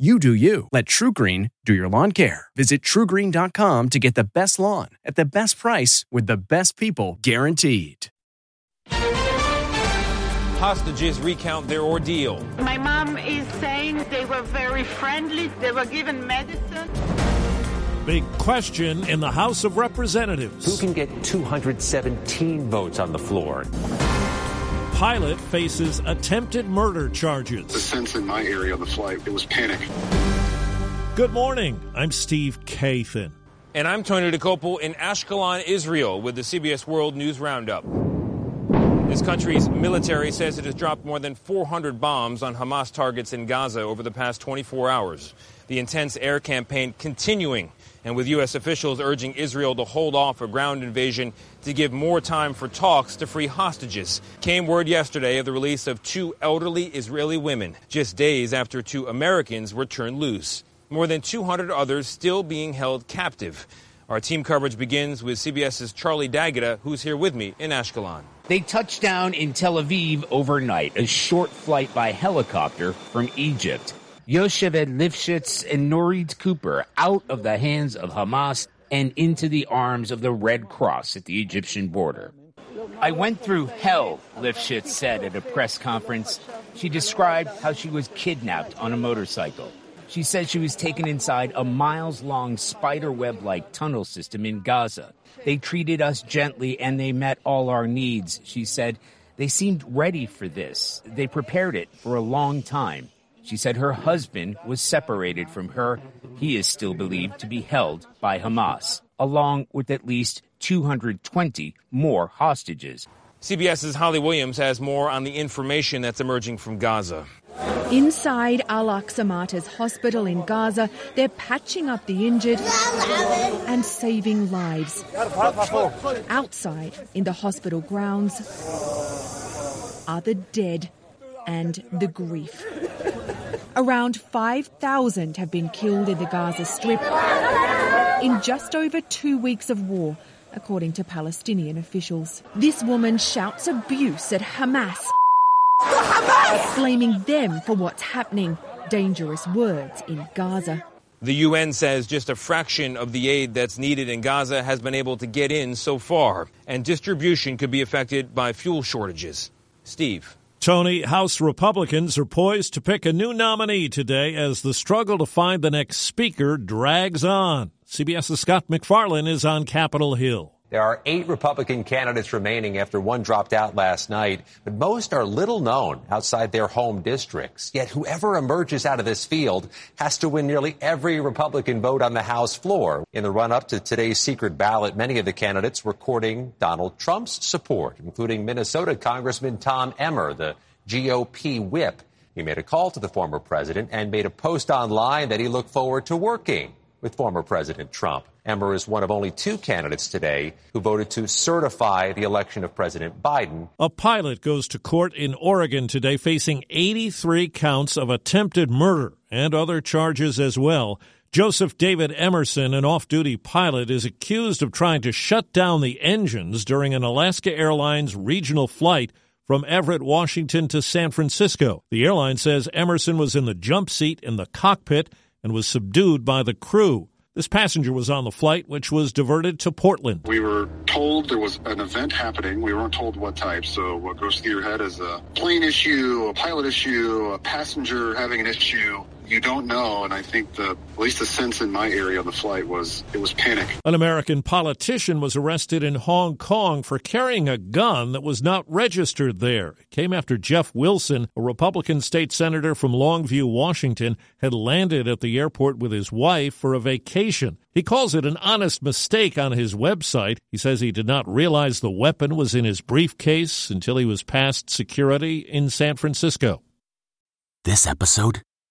You do you. Let TruGreen do your lawn care. Visit trugreen.com to get the best lawn at the best price with the best people guaranteed. Hostages recount their ordeal. My mom is saying they were very friendly, they were given medicine. Big question in the House of Representatives. Who can get 217 votes on the floor? Pilot faces attempted murder charges. The sense in my area of the flight, it was panic. Good morning. I'm Steve Kathan. And I'm Tony Dokoupil in Ashkelon, Israel, with the CBS World News Roundup. This country's military says it has dropped more than 400 bombs on Hamas targets in Gaza over the past 24 hours. The intense air campaign continuing and with U.S. officials urging Israel to hold off a ground invasion to give more time for talks to free hostages. Came word yesterday of the release of two elderly Israeli women, just days after two Americans were turned loose. More than 200 others still being held captive. Our team coverage begins with CBS's Charlie D'Agata, who's here with me in Ashkelon. They touched down in Tel Aviv overnight, a short flight by helicopter from Egypt. Yocheved Lifshitz and Nurit Cooper out of the hands of Hamas and into the arms of the Red Cross at the Egyptian border. I went through hell, Lifshitz said at a press conference. She described how she was kidnapped on a motorcycle. She said she was taken inside a miles long spider web like tunnel system in Gaza. They treated us gently and they met all our needs, she said. They seemed ready for this. They prepared it for a long time. She said her husband was separated from her. He is still believed to be held by Hamas, along with at least 220 more hostages. CBS's Holly Williams has more on the information that's emerging from Gaza. Inside Al Aqsa Martyrs Hospital in Gaza, they're patching up the injured and saving lives. Outside, in the hospital grounds, are the dead and the grief. Around 5,000 have been killed in the Gaza Strip in just over two weeks of war, according to Palestinian officials. This woman shouts abuse at Hamas, blaming them for what's happening. Dangerous words in Gaza. The UN says just a fraction of the aid that's needed in Gaza has been able to get in so far, and distribution could be affected by fuel shortages. Steve. Tony, House Republicans are poised to pick a new nominee today as the struggle to find the next speaker drags on. CBS's Scott MacFarlane is on Capitol Hill. There are eight Republican candidates remaining after one dropped out last night, but most are little known outside their home districts. Yet whoever emerges out of this field has to win nearly every Republican vote on the House floor. In the run up to today's secret ballot, many of the candidates were courting Donald Trump's support, including Minnesota Congressman Tom Emmer, the GOP whip. He made a call to the former president and made a post online that he looked forward to working with former President Trump. Emmer is one of only two candidates today who voted to certify the election of President Biden. A pilot goes to court in Oregon today facing 83 counts of attempted murder and other charges as well. Joseph David Emerson, an off duty pilot, is accused of trying to shut down the engines during an Alaska Airlines regional flight from Everett, Washington to San Francisco. The airline says Emerson was in the jump seat in the cockpit and was subdued by the crew. This passenger was on the flight, which was diverted to Portland. We were told there was an event happening. We weren't told what type. So, what goes through your head is a plane issue, a pilot issue, a passenger having an issue. You don't know. And I think the at least the sense in my area on the flight was it was panic. An American politician was arrested in Hong Kong for carrying a gun that was not registered there. It came after Jeff Wilson, a Republican state senator from Longview, Washington, had landed at the airport with his wife for a vacation. He calls it an honest mistake on his website. He says he did not realize the weapon was in his briefcase until he was past security in San Francisco. This episode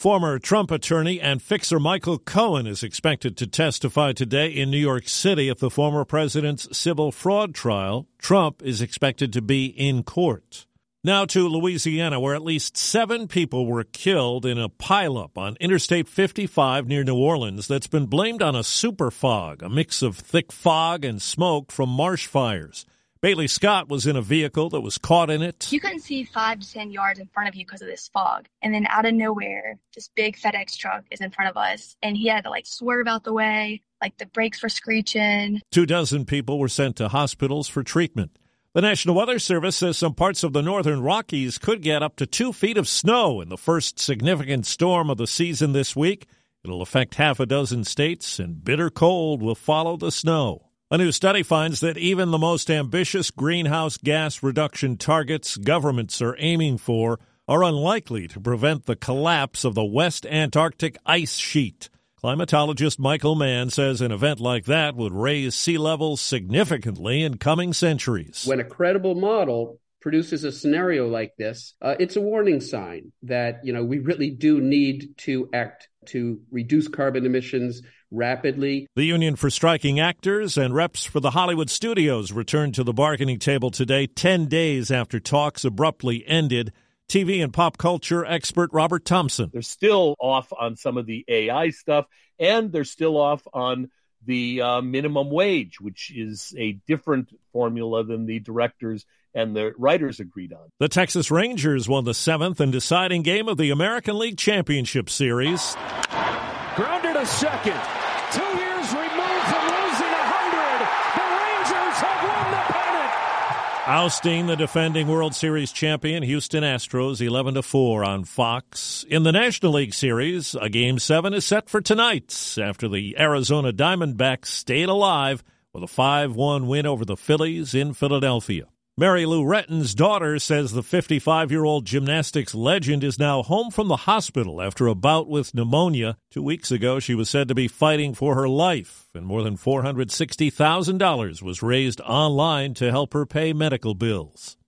Former Trump attorney and fixer Michael Cohen is expected to testify today in New York City at the former president's civil fraud trial. Trump is expected to be in court. Now to Louisiana, where at least seven people were killed in a pileup on Interstate 55 near New Orleans that's been blamed on a super fog, a mix of thick fog and smoke from marsh fires. Bailey Scott was in a vehicle that was caught in it. You couldn't see five to 10 yards in front of you because of this fog. And then out of nowhere, this big FedEx truck is in front of us. And he had to like swerve out the way, like the brakes were screeching. Two dozen people were sent to hospitals for treatment. The National Weather Service says some parts of the northern Rockies could get up to two feet of snow in the first significant storm of the season this week. It'll affect half a dozen states, and bitter cold will follow the snow. A new study finds that even the most ambitious greenhouse gas reduction targets governments are aiming for are unlikely to prevent the collapse of the West Antarctic ice sheet. Climatologist Michael Mann says an event like that would raise sea levels significantly in coming centuries. When a credible model produces a scenario like this, uh, it's a warning sign that you know we really do need to act to reduce carbon emissions rapidly. The Union for Striking Actors and reps for the Hollywood studios returned to the bargaining table today, 10 days after talks abruptly ended. TV and pop culture expert Robert Thompson. They're still off on some of the AI stuff, and they're still off on the uh, minimum wage, which is a different formula than the directors and the writers agreed on. The Texas Rangers won the seventh and deciding game of the American League Championship Series. Grounded a second. Two years removed from losing a hundred. The Rangers have won the pennant. Ousting the defending World Series champion Houston Astros 11 to 4 on Fox. In the National League Series, a game 7 is set for tonight after the Arizona Diamondbacks stayed alive with a 5-1 win over the Phillies in Philadelphia. Mary Lou Retton's daughter says the 55 year old gymnastics legend is now home from the hospital after a bout with pneumonia. Two weeks ago, she was said to be fighting for her life, and more than $460,000 was raised online to help her pay medical bills.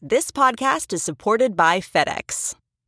This podcast is supported by FedEx.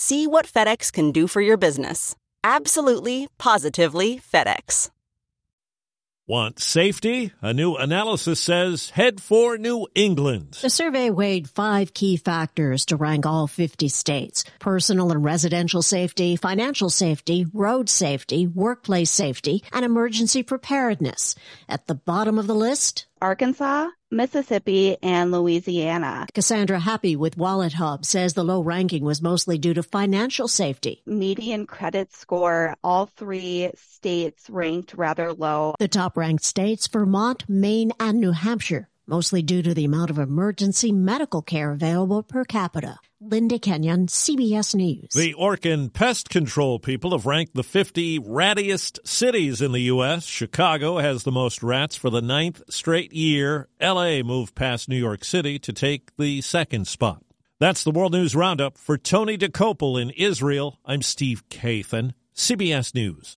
See what FedEx can do for your business. Absolutely, positively FedEx. Want safety? A new analysis says head for New England. The survey weighed five key factors to rank all 50 states. Personal and residential safety, financial safety, road safety, workplace safety, and emergency preparedness. At the bottom of the list, Arkansas, Mississippi, and Louisiana. Cassandra Happe with WalletHub says the low ranking was mostly due to financial safety. Median credit score, all three states ranked rather low. The top ranked states, Vermont, Maine, and New Hampshire, mostly due to the amount of emergency medical care available per capita. Linda Kenyon, CBS News. The Orkin pest control people have ranked the 50 rattiest cities in the U.S. Chicago has the most rats for the ninth straight year. L.A. moved past New York City to take the second spot. That's the World News Roundup. For Tony Dokoupil in Israel, I'm Steve Kathan, CBS News.